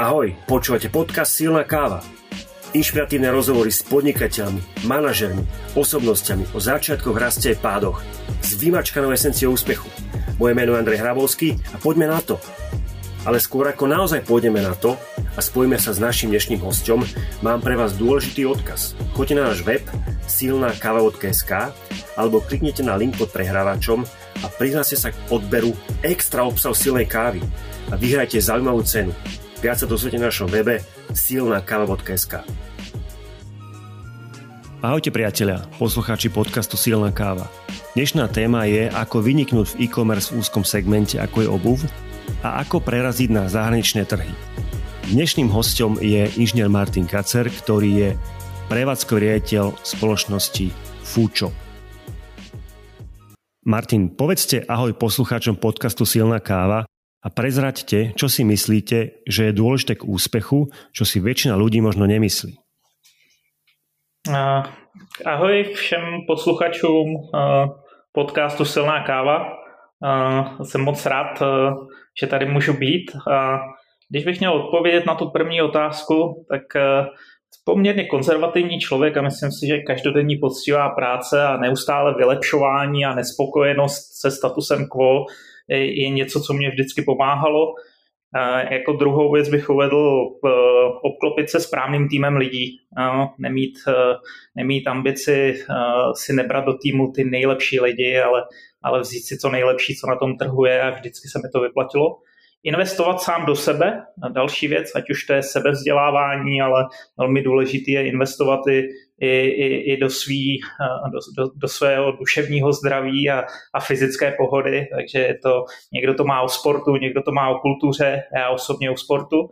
Ahoj, počúvate podcast Silná káva. Inšpiratívne rozhovory s podnikateľmi, manažermi, osobnosťami o začiatkoch, raste a pádoch s vymačkanou esenciou úspechu. Moje meno je Andrej Hrabovský a poďme na to. Ale skôr ako naozaj pôjdeme na to a spojíme sa s našim dnešným hostom, mám pre vás dôležitý odkaz. Choďte na náš web silnákava.sk alebo kliknite na link pod prehrávačom a prihláste sa k odberu extra obsahu silnej kávy a vyhrajte zaujímavú cenu. Viac sa dozviete na našom webe silnakava.sk Ahojte priatelia, poslucháči podcastu Silná káva. Dnešná téma je, ako vyniknúť v e-commerce v úzkom segmente, ako je obuv a ako preraziť na zahraničné trhy. Dnešným hostom je inžinier Martin Kacer, ktorý je prevádzkový riaditeľ spoločnosti Fúčo. Martin, povedzte ahoj poslucháčom podcastu Silná káva a prezraďte, čo si myslíte, že je dôležité k úspechu, čo si väčšina ľudí možno nemyslí. Ahoj všem posluchačům podcastu Silná káva. Jsem moc rád, že tady můžu být. Když bych měl odpovědět na tu první otázku, tak poměrně konzervativní člověk a myslím si, že každodenní poctivá práce a neustále vylepšování a nespokojenost se statusem quo je něco, co mě vždycky pomáhalo. Jako druhou věc bych uvedl e, obklopit se správným týmem lidí, nemít, e, nemít ambici e, si nebrat do týmu ty nejlepší lidi, ale, ale vzít si to nejlepší, co na tom trhu je a vždycky se mi to vyplatilo investovat sám do sebe. Další věc, ať už to je sebevzdělávání, ale velmi důležitý je investovat i, i, i, i do, svý, do, do, do svého duševního zdraví a, a fyzické pohody. Takže je to, někdo to má o sportu, někdo to má o kultuře, já osobně o sportu.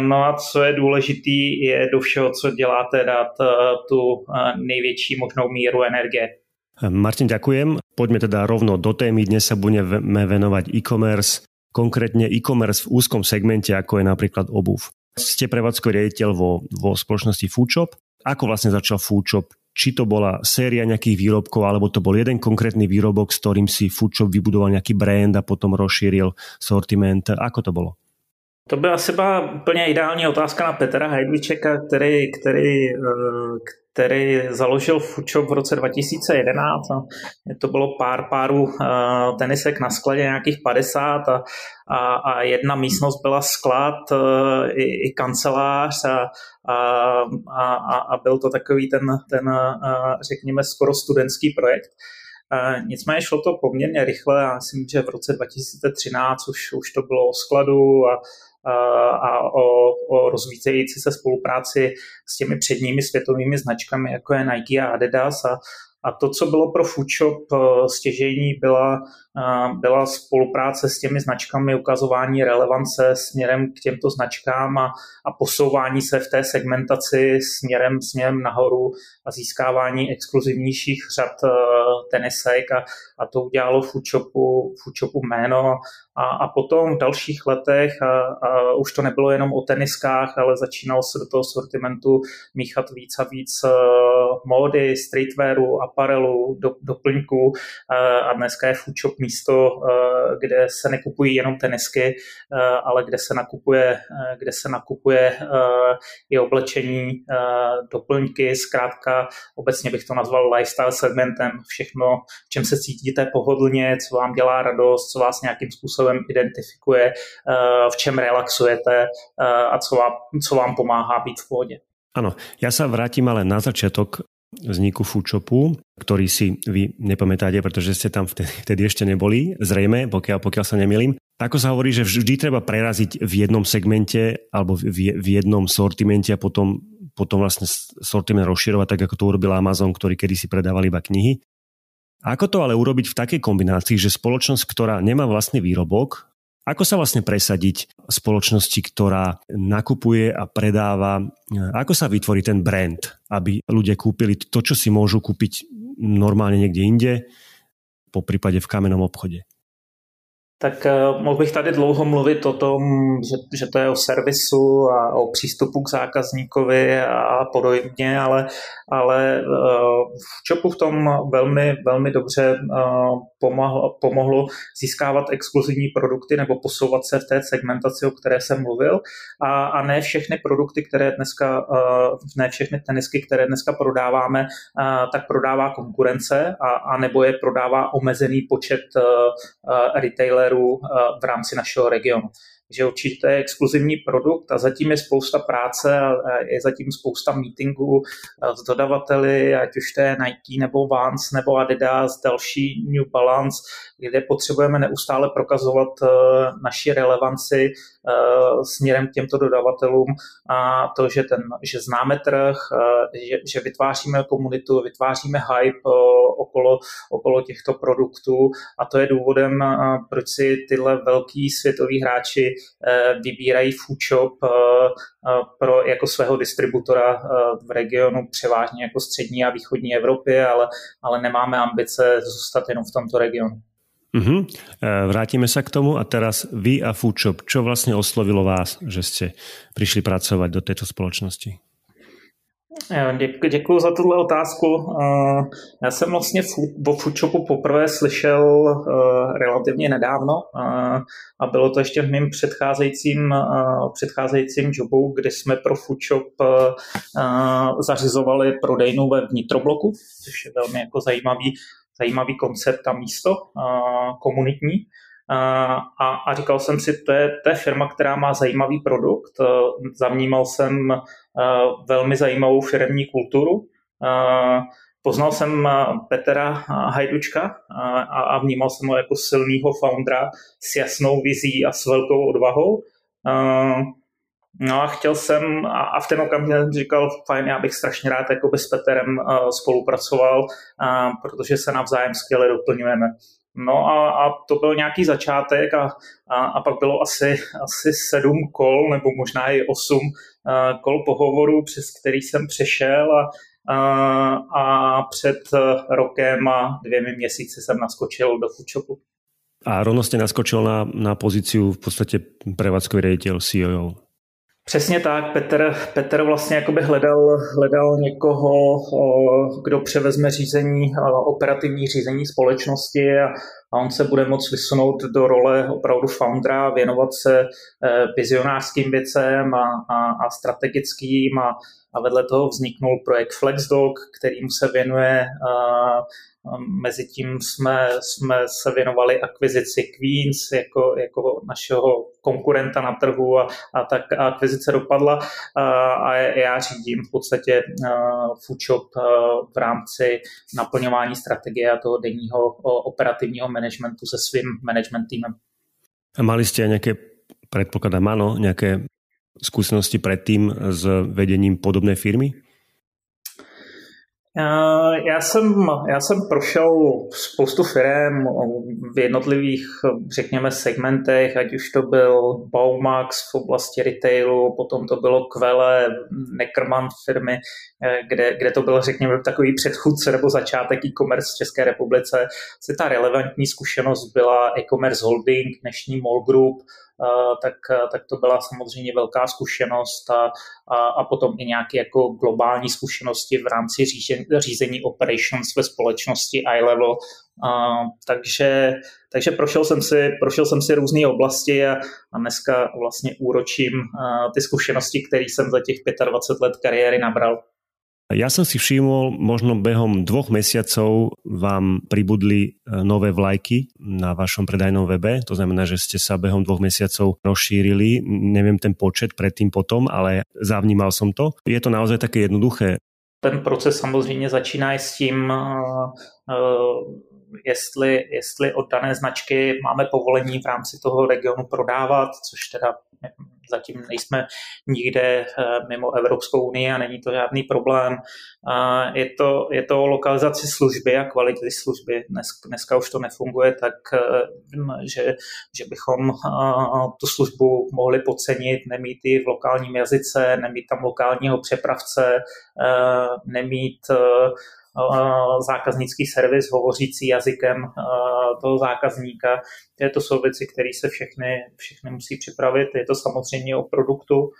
No a co je důležitý, je do všeho, co děláte, dát tu největší možnou míru energie. Martin, ďakujem. Poďme teda rovno do témy. Dnes sa budeme venovať e-commerce, konkrétne e-commerce v úzkom segmente, ako je napríklad obuv. Ste prevádzkový riaditeľ vo, vo spoločnosti Foodshop. Ako vlastne začal Foodshop? Či to bola séria nejakých výrobkov, alebo to bol jeden konkrétny výrobok, s ktorým si Foodshop vybudoval nejaký brand a potom rozšíril sortiment. Ako to bylo? To byla úplně ideální otázka na Petra Heidvičeka, který, který, eh, který založil Foodshop v roce 2011. A to bylo pár párů eh, tenisek na skladě, nějakých 50 a, a, a jedna místnost byla sklad eh, i, i kancelář a, a, a, a byl to takový ten, ten, řekněme, skoro studentský projekt. Nicméně šlo to poměrně rychle a myslím, že v roce 2013 už, už to bylo o skladu a, a o, o rozvíjející se spolupráci s těmi předními světovými značkami, jako je Nike a Adidas. A, a to, co bylo pro Foodshop eh, stěžení, byla, eh, byla spolupráce s těmi značkami, ukazování relevance směrem k těmto značkám a, a posouvání se v té segmentaci směrem, směrem nahoru a získávání exkluzivnějších řad eh, tenisek. A, a to udělalo Foodshopu, Foodshopu jméno a, a potom v dalších letech a, a už to nebylo jenom o teniskách, ale začínalo se do toho sortimentu míchat víc a víc uh, módy, streetwearu, aparelu, do, doplňků uh, a dneska je Foodshop místo, uh, kde se nekupují jenom tenisky, uh, ale kde se nakupuje, uh, kde se nakupuje uh, i oblečení, uh, doplňky, zkrátka obecně bych to nazval lifestyle segmentem, všechno, v čem se cítíte pohodlně, co vám dělá radost, co vás nějakým způsobem způsobem identifikuje, eh, v čem relaxujete eh, a co vám, co vám pomáhá být v pohodě. Áno, ja sa vrátim ale na začiatok vzniku Foodshopu, ktorý si vy nepamätáte, pretože ste tam vtedy, vtedy ešte neboli, zrejme, pokiaľ, pokiaľ sa nemýlim. Ako sa hovorí, že vždy treba preraziť v jednom segmente alebo v, v jednom sortimente a potom, potom vlastne sortiment rozširovať, tak ako to urobil Amazon, ktorý kedysi predával iba knihy. Ako to ale urobiť v takej kombinácii, že spoločnosť, ktorá nemá vlastný výrobok, ako sa vlastne presadiť spoločnosti, ktorá nakupuje a predáva, ako sa vytvorí ten brand, aby ľudia kúpili to, čo si môžu kúpiť normálne niekde inde, po prípade v kamennom obchode? Tak uh, mohl bych tady dlouho mluvit o tom, že, že to je o servisu a o přístupu k zákazníkovi a podobně, ale, ale uh, v Chopu v tom velmi, velmi dobře uh, pomohlo, pomohlo získávat exkluzivní produkty nebo posouvat se v té segmentaci, o které jsem mluvil. A, a ne všechny produkty, které dneska, ne všechny tenisky, které dneska prodáváme, tak prodává konkurence a, a nebo je prodává omezený počet retailerů partnerů eh, v rámci našeho regionu. Takže určitě to je exkluzivní produkt a zatím je spousta práce a je zatím spousta meetingů eh, s dodavateli, ať už to je Nike nebo Vans nebo Adidas, další New Balance, kde potřebujeme neustále prokazovat eh, naši relevanci směrem k těmto dodavatelům a to, že, ten, že známe trh, že, že vytváříme komunitu, vytváříme hype okolo, okolo těchto produktů a to je důvodem, proč si tyhle velký světoví hráči Eh, vybírají Foodshop eh, eh, pro, jako svého distributora v regionu převážně jako střední a východní Evropy, ale, ale nemáme ambice zůstat jenom v tomto regionu. Vrátíme sa k tomu a teraz vy a Foodshop, čo vlastne oslovilo vás, že ste prišli pracovať do tejto spoločnosti? Děkuji, děkuji za tuhle otázku. Já jsem vlastně o Foodshopu poprvé slyšel eh, relativně nedávno a bylo to ještě v mém předcházejícím, eh, předcházejícím jobu, kdy jsme pro Foodshop eh, zařizovali prodejnu ve vnitrobloku, což je velmi jako zajímavý, zajímavý koncept a místo komunitní. A, a říkal jsem si, to je, to je firma, která má zajímavý produkt. Zavnímal jsem velmi zajímavou firmní kulturu. Poznal jsem Petra Hajdučka a vnímal jsem ho jako silného foundera s jasnou vizí a s velkou odvahou. No a chtěl jsem, a v ten okamžik jsem říkal, fajn, já bych strašně rád jako s Peterem spolupracoval, protože se navzájem skvěle doplňujeme. No a, a to byl nějaký začátek a, a, a pak bylo asi, asi sedm kol, nebo možná i osm uh, kol pohovorů, přes který jsem přešel a, a, a před rokem a dvěmi měsíci jsem naskočil do Foodshopu. A rovno naskočil na, na pozici v podstatě prevádzkový ředitel CEO. Přesně tak, Petr, Petr vlastně jakoby hledal, hledal někoho, kdo převezme řízení, operativní řízení společnosti a, a on se bude moct vysunout do role opravdu foundera, věnovat se e, vizionářským věcem a, a, a strategickým a, a vedle toho vzniknul projekt FlexDog, kterým se věnuje Mezitím jsme, jsme se věnovali akvizici Queens jako, jako našeho konkurenta na trhu a, a tak akvizice dopadla a já řídím v podstatě Foodshop v rámci naplňování strategie a toho denního operativního managementu se svým management týmem. A mali jste nějaké, předpokládám, ano, nějaké skúsenosti predtým s vedením podobné firmy? Já jsem, já jsem prošel spoustu firm v jednotlivých, řekněme, segmentech, ať už to byl Baumax v oblasti retailu, potom to bylo Kvele, Neckermann firmy, kde, kde to byl, řekněme, takový předchůdce nebo začátek e-commerce v České republice. Ta relevantní zkušenost byla e-commerce holding, dnešní Mall Group, tak, tak to byla samozřejmě velká zkušenost a, a, a potom i nějaké jako globální zkušenosti v rámci řízení, řízení operations ve společnosti iLevel. takže, takže prošel jsem si, prošel jsem si různé oblasti a, a dneska vlastně úročím ty zkušenosti, které jsem za těch 25 let kariéry nabral. Ja som si všimol, možno behom dvoch mesiacov vám pribudli e, nové vlajky na vašom predajnom webe. To znamená, že ste sa behom dvoch mesiacov rozšírili. Neviem ten počet predtým potom, ale zavnímal som to. Je to naozaj také jednoduché. Ten proces samozřejmě začíná s tím, e, e, jestli, jestli od dané značky máme povolení v rámci toho regionu prodávat, což teda zatím nejsme nikde eh, mimo Evropskou unii a není to žádný problém. Je to, je to o lokalizaci služby a kvality služby. Dnes, dneska už to nefunguje tak, eh, že, že bychom eh, tu službu mohli podcenit, nemít ji v lokálním jazyce, nemít tam lokálního přepravce, nemít zákaznický servis hovořící jazykem toho zákazníka. To jsou věci, které se všechny, všechny musí připravit. Je to samozřejmě o produktu,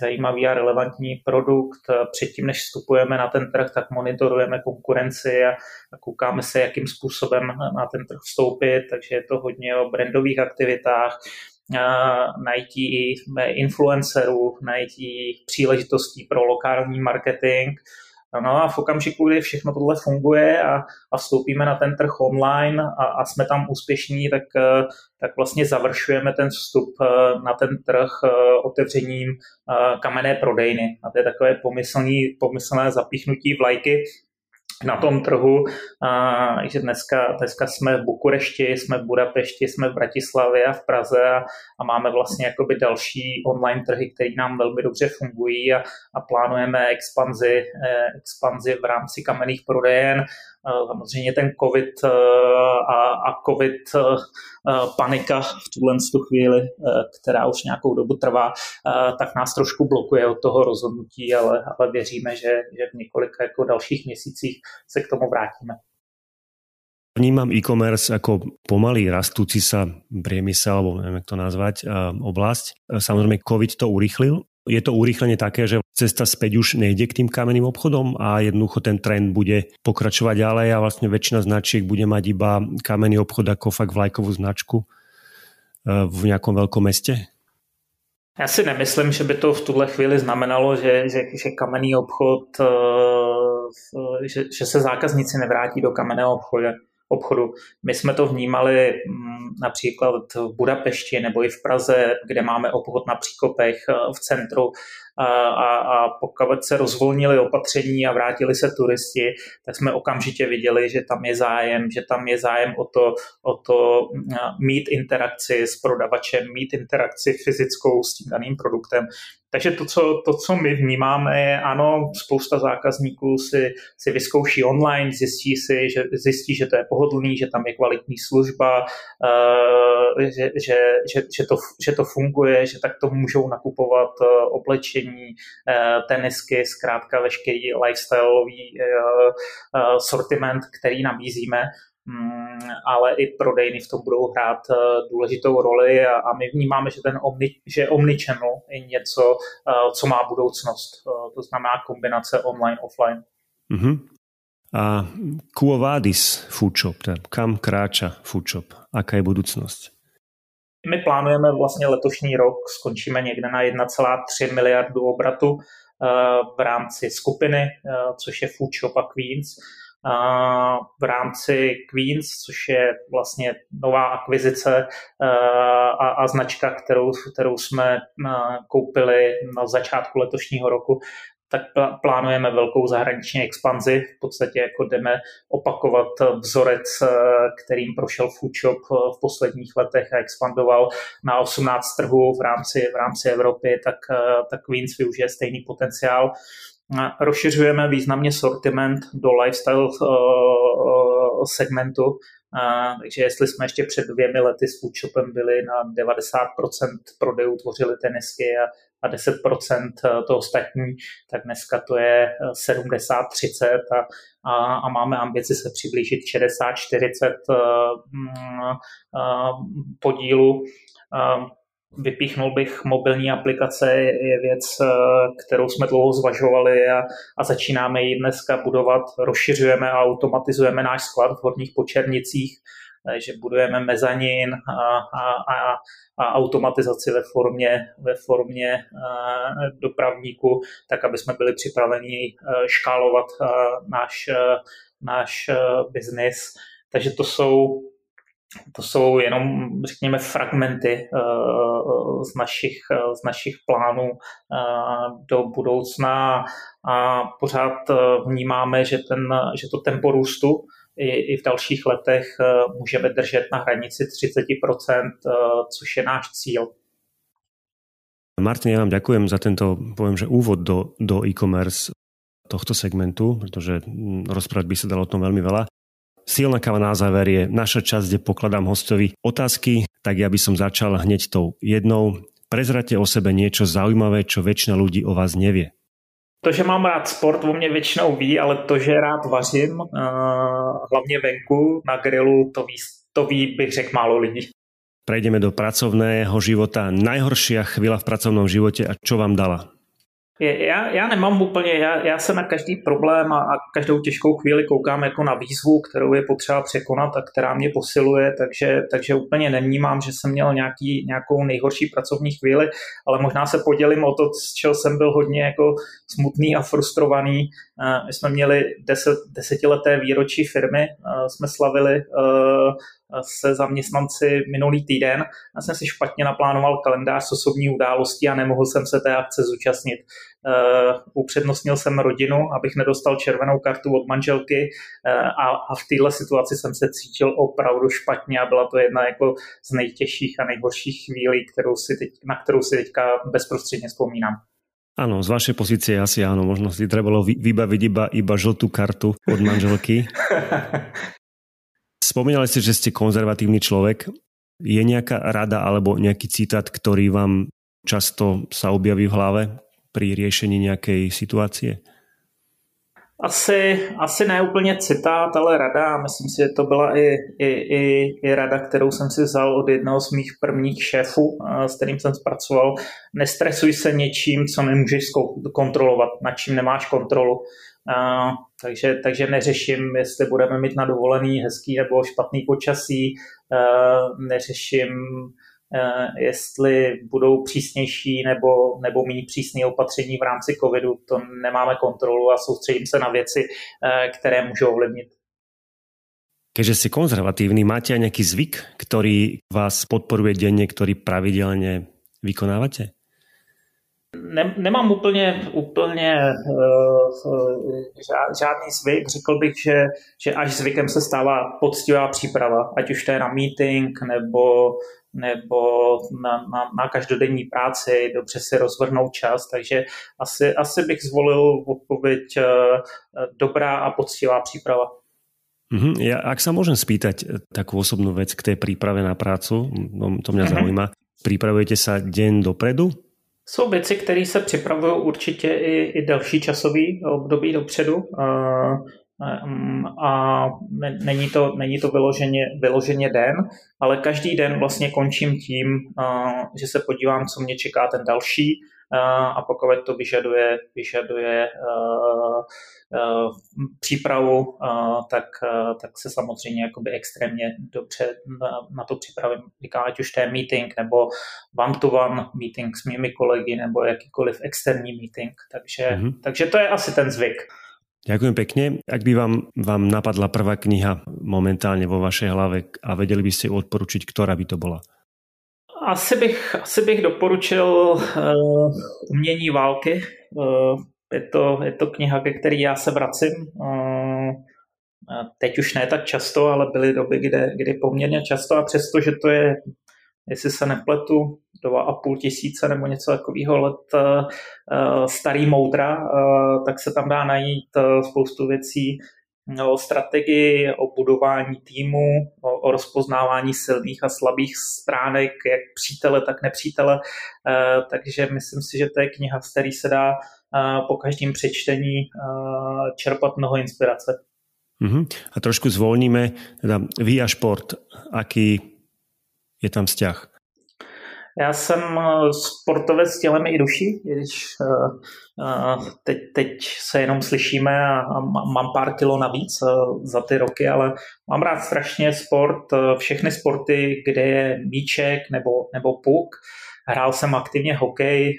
zajímavý a relevantní produkt. Předtím, než vstupujeme na ten trh, tak monitorujeme konkurenci a, koukáme se, jakým způsobem na ten trh vstoupit, takže je to hodně o brandových aktivitách, najítí influencerů, najítí příležitostí pro lokální marketing. No a v okamžiku, kdy všechno tohle funguje a, a vstoupíme na ten trh online a, a jsme tam úspěšní, tak, tak vlastně završujeme ten vstup na ten trh otevřením kamenné prodejny. A to je takové pomyslný, pomyslné zapíchnutí vlajky na tom trhu, a, že dneska, dneska jsme v Bukurešti, jsme v Budapešti, jsme v Bratislavě a v Praze a, a máme vlastně jakoby další online trhy, které nám velmi dobře fungují a, a plánujeme expanzi, eh, expanzi v rámci kamenných prodejen Samozřejmě ten covid eh, a, a covid eh, eh, panika v tuhle tu chvíli, která už nějakou dobu trvá, tak nás trošku blokuje od toho rozhodnutí, ale, ale věříme, že, že v několika jako dalších měsících se k tomu vrátíme. Vnímam e-commerce ako pomalý rastúci sa priemysel, alebo neviem, jak to nazvať, oblasť. Samozrejme, COVID to urýchlil, je to urýchlenie také, že cesta späť už nejde k tým kamenným obchodom a jednoducho ten trend bude pokračovať ďalej a vlastne väčšina značiek bude mať iba kamenný obchod ako fakt vlajkovú značku eh, v nejakom veľkom meste? Já si nemyslím, že by to v tuhle chvíli znamenalo, že, že, že kamenný obchod, eh, že, že se zákazníci nevrátí do kamenného obchodu obchodu. My jsme to vnímali mm, například v Budapešti nebo i v Praze, kde máme obchod na příkopech eh, v centru a, a, a pokud se rozvolnili opatření a vrátili se turisti, tak jsme okamžitě viděli, že tam je zájem, že tam je zájem o to, o to mm, mít interakci s prodavačem, mít interakci fyzickou s tím daným produktem. Takže to co, to, co my vnímáme, je ano, spousta zákazníků si, si vyzkouší online, zjistí si, že, zjistí, že to je pohodlný, že tam je kvalitní služba, uh, že, že, že, že, to, že to funguje, že tak to můžou nakupovat uh, oblečení, uh, tenisky, zkrátka veškerý lifestyleový uh, uh, sortiment, který nabízíme. Mm, ale i prodejny v tom budou hrát eh, důležitou roli a, a my vnímáme, že ten omni, že omnichannel je něco, eh, co má budoucnost. Eh, to znamená kombinace online, offline. Uh-huh. A Quo Vadis Foodshop, kam kráča Foodshop? Aká je budoucnost? My plánujeme vlastně letošní rok, skončíme někde na 1,3 miliardu obratu v rámci skupiny, což je Foodshop a Queens v rámci Queens, což je vlastně nová akvizice a, a značka, kterou, kterou jsme koupili na začátku letošního roku, tak plánujeme velkou zahraniční expanzi. V podstatě jako jdeme opakovat vzorec, kterým prošel Foodshop v posledních letech a expandoval na 18 trhů v rámci, v rámci Evropy, tak, tak Queens využije stejný potenciál rozšiřujeme významně sortiment do lifestyle eh, eh, segmentu, takže jestli jsme ještě před dvěmi lety s Foodshopem byli na 90% prodejů tvořili tenisky a, a 10% eh, to ostatní, tak dneska to je 70-30 a, a, a máme ambici se přiblížit 60-40 mm, podílu. Vypíchnul bych mobilní aplikace, je věc, eh, kterou jsme dlouho zvažovali a, a začínáme ji dneska budovat. Rozšiřujeme a automatizujeme náš sklad v Horních Počernicích, eh, že budujeme mezanin a, a, a, a automatizaci ve formě, ve formě eh, dopravníku, tak aby jsme byli připraveni škálovat náš, náš biznis. Takže to jsou to jsou jenom, řekněme, fragmenty uh, z, našich, uh, z našich plánů do budoucna a pořád vnímáme, že, ten, že to tempo růstu i, i v dalších letech můžeme držet na hranici 30%, což je náš cíl. Martin, ja vám ďakujem za tento, poviem, že úvod do, do e-commerce tohto segmentu, pretože hm, rozprávať by sa dalo o tom veľmi veľa. Silná káva na záver je naša časť, kde pokladám hostovi otázky, tak ja by som začal hneď tou jednou. Prezrate o sebe niečo zaujímavé, čo väčšina ľudí o vás nevie. To, že mám rád sport, o mě většinou ví, ale to, že rád vařím, hlavně venku na grilu, to ví, to ví bych řekl málo lidí. Prejdeme do pracovného života. Najhoršia chvíľa v pracovnom živote a čo vám dala? Já, já nemám úplně, já, já se na každý problém a, a každou těžkou chvíli koukám jako na výzvu, kterou je potřeba překonat a která mě posiluje, takže, takže úplně nevnímám, že jsem měl nějaký, nějakou nejhorší pracovní chvíli, ale možná se podělím o to, z čeho jsem byl hodně jako smutný a frustrovaný. Eh, my jsme měli deset, desetileté výročí firmy, eh, jsme slavili eh, se zaměstnanci minulý týden. Já jsem si špatně naplánoval kalendář s osobní událostí a nemohl jsem se té akce zúčastnit. Uh, upřednostnil jsem rodinu, abych nedostal červenou kartu od manželky uh, a, a v této situaci jsem se cítil opravdu špatně a byla to jedna jako z nejtěžších a nejhorších chvílí, kterou si teď, na kterou si teďka bezprostředně vzpomínám. Áno, z vašej pozície asi áno, možno si trebalo vybaviť iba, iba žltú kartu od manželky. Spomínali ste, že ste konzervatívny človek. Je nejaká rada alebo nejaký citát, ktorý vám často sa objaví v hlave pri riešení nejakej situácie? Asi, asi ne úplně citát, ale rada. Myslím si, že to byla i, i, i, i rada, kterou jsem si vzal od jednoho z mých prvních šéfů, s kterým jsem zpracoval. Nestresuj se něčím, co nemůžeš kontrolovat, nad čím nemáš kontrolu. Takže, takže neřeším, jestli budeme mít na dovolený hezký nebo špatný počasí, neřeším jestli budou přísnější nebo, nebo méně přísné opatření v rámci covidu, to nemáme kontrolu a soustředím se na věci, které můžou ovlivnit. Keďže si konzervatívny, máte aj nejaký zvyk, ktorý vás podporuje denne, ktorý pravidelne vykonávate? Ne, nemám úplně, úplně uh, žádný zvyk. Řekl bych, že, že až zvykem se stává poctivá příprava, ať už to je na meeting nebo nebo na, na, na každodenní práci, dobře si rozvrhnout čas, takže asi, asi bych zvolil odpověď uh, dobrá a poctivá příprava. Mm-hmm. Ja, ak sa môžem spýtať eh, takú osobnú vec k tej príprave na prácu, no, to mňa mm-hmm. zaujíma. Pripravujete sa deň dopredu? Jsou věci, které se připravují určitě i, i delší časový období dopředu. Ehm, a není to, není to vyloženě, vyloženě den, ale každý den vlastně končím tím, že se podívám, co mě čeká ten další a pokud to vyžaduje, vyžaduje přípravu, tak, tak se samozřejmě jakoby extrémně dobře na, na to připravím. Říkám, ať už to je meeting nebo one-to-one meeting s mými kolegy nebo jakýkoliv externí meeting. Takže, mm-hmm. takže to je asi ten zvyk. Ďakujem pekne. Ak by vám, vám napadla prvá kniha momentálne vo vašej hlave a vedeli by ste odporučiť, ktorá by to bola? Asi bych, asi bych doporučil uh, Umění války. Uh, je, to, je to kniha, ke který já se vracím. Uh, teď už ne tak často, ale byly doby, kde, kdy poměrně často a přesto, že to je jestli se nepletu, dva a půl tisíce nebo něco takového let uh, starý moudra, tak se tam dá najít spoustu věcí o strategii, o budování týmu, o, o rozpoznávání silných a slabých stránek, jak přítele, tak nepřítele. Uh, takže myslím si, že to je kniha, z který se dá uh, po každém přečtení uh, čerpat mnoho inspirace. Uh-huh. A trošku zvolníme, teda vy a šport, aký je tam vzťah? Já jsem eh, sportovec tělem i duší, když uh, uh, teď, teď se jenom slyšíme a, a mám pár kilo navíc za ty roky, ale mám rád strašně sport, všechny sporty, kde je míček nebo, nebo puk. Hrál jsem aktivně hokej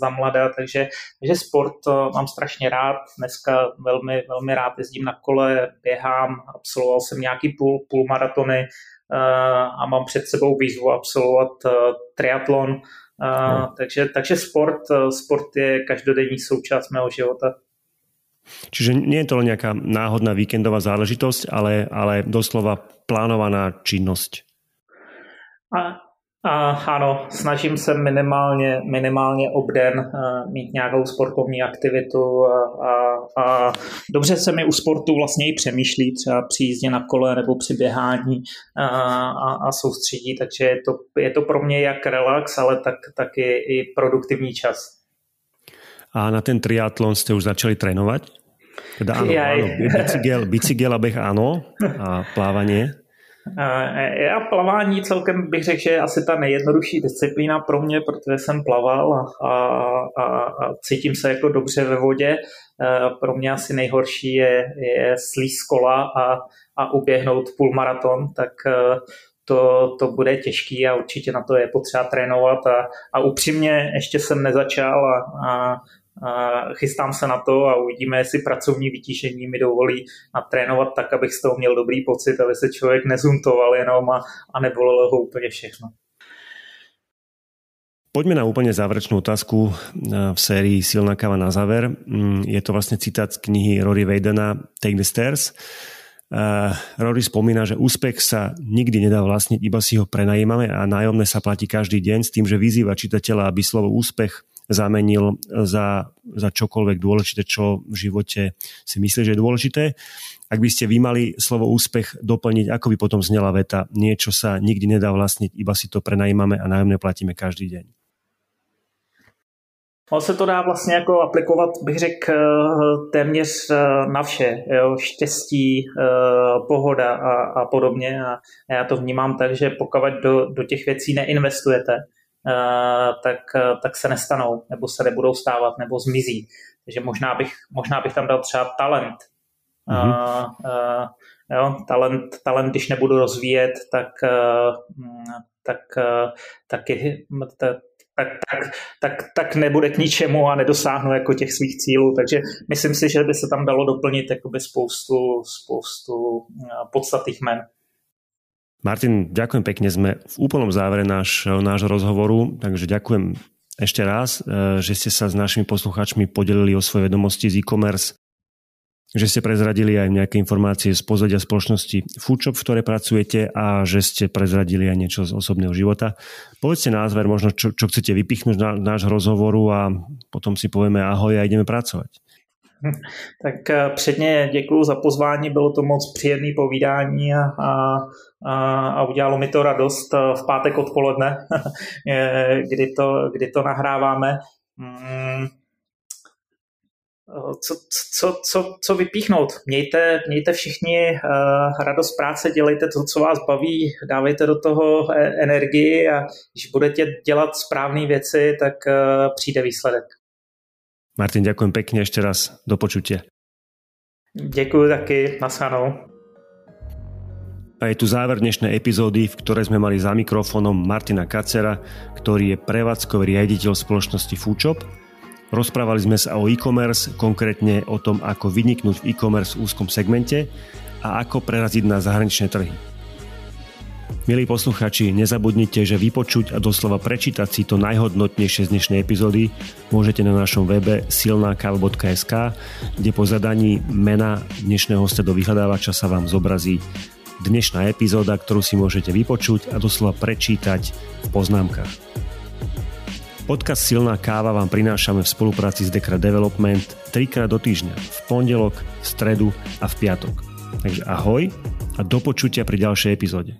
za mladá, takže, takže sport mám strašně rád. Dneska velmi, velmi rád jezdím na kole, běhám, absolvoval jsem nějaký půl, půl maratony, a mám před sebou výzvu absolvovat eh, triatlon, no. takže, takže sport, eh, sport je každodenní součást mého života. Čiže nie je to len nejaká náhodná víkendová záležitosť, ale, ale doslova plánovaná činnosť. A a ano, snažím se minimálně, minimálně obden uh, mít nějakou sportovní aktivitu a, a, a dobře se mi u sportu vlastně i přemýšlí, třeba při jízdě na kole nebo při běhání a, a, a soustředí, takže je to, je to pro mě jak relax, ale tak, tak i, i produktivní čas. A na ten triatlon ste už začali trénovať? Teda áno, áno bicykel, bicykel a beh áno a plávanie? Já plavání celkem bych řekl, že je asi ta nejjednodušší disciplína pro mě, protože jsem plaval a, a, a cítím se jako dobře ve vodě. Pro mě asi nejhorší je, je slíz kola a, a uběhnout půlmaraton, tak to, to bude těžký a určitě na to je potřeba trénovat a, a upřímně ještě jsem nezačal a, a chystám se na to a uvidíme, jestli pracovní vytížení mi dovolí natrénovat tak, abych z toho měl dobrý pocit, aby se člověk nezuntoval jenom a, a nebolelo ho úplně všechno. Poďme na úplne záverečnú otázku eh, v sérii Silná káva na záver. Mm, je to vlastne citát z knihy Rory Vadena Take the Stairs. Uh, Rory spomína, že úspech sa nikdy nedá vlastniť, iba si ho prenajímame a nájomné sa platí každý deň s tým, že vyzýva čitateľa, aby slovo úspech zamenil za, za čokoľvek dôležité, čo v živote si myslí, že je dôležité. Ak by ste vy mali slovo úspech doplniť, ako by potom znela veta, niečo sa nikdy nedá vlastniť, iba si to prenajímame a nájomné platíme každý deň. On se to dá vlastně jako aplikovat, bych řekl, téměř na vše. Jo? Štěstí, pohoda a, a podobně. A já to vnímám tak, že pokud do, do těch věcí neinvestujete, Eh, tak, eh, tak se nestanou, nebo se nebudou stávat, nebo zmizí. Takže možná bych, možná bych tam dal třeba talent. Mm-hmm. Uh, uh, jo, talent, talent, když nebudu rozvíjet, tak, uh, tak, uh, tak, je, tak, tak, tak, tak, tak nebude k ničemu a nedosáhnu jako těch svých cílů. Takže myslím si, že by se tam dalo doplnit jakoby spoustu, spoustu podstatných men. Martin, ďakujem pekne, sme v úplnom závere náš, nášho rozhovoru, takže ďakujem ešte raz, e, že ste sa s našimi poslucháčmi podelili o svoje vedomosti z e-commerce, že ste prezradili aj nejaké informácie z pozadia spoločnosti Foodshop, v ktorej pracujete a že ste prezradili aj niečo z osobného života. Povedzte názver možno, čo, čo chcete vypichnúť na náš rozhovoru a potom si povieme ahoj a ideme pracovať. Tak eh, předně děkuji za pozvání, bylo to moc příjemné povídání a, a, a udělalo mi to radost eh, v pátek odpoledne, kdy to, kdy to nahráváme. Mm, co, co, co, co vypíchnout? Mějte, mějte všichni radost práce, dělejte to, co vás baví, dávejte do toho energii a když budete dělat správné věci, tak přijde výsledek. Martin, ďakujem pekne ešte raz. Do počutia. Ďakujem taky. Nasanou. A je tu záver dnešnej epizódy, v ktorej sme mali za mikrofónom Martina Kacera, ktorý je prevádzkový riaditeľ spoločnosti Foodshop. Rozprávali sme sa o e-commerce, konkrétne o tom, ako vyniknúť v e-commerce v úzkom segmente a ako preraziť na zahraničné trhy. Milí posluchači, nezabudnite, že vypočuť a doslova prečítať si to najhodnotnejšie z dnešnej epizódy môžete na našom webe silnakav.sk, kde po zadaní mena dnešného hostia do vyhľadávača sa vám zobrazí dnešná epizóda, ktorú si môžete vypočuť a doslova prečítať v poznámkach. Podcast Silná káva vám prinášame v spolupráci s Dekra Development trikrát do týždňa, v pondelok, v stredu a v piatok. Takže ahoj a do počutia pri ďalšej epizóde.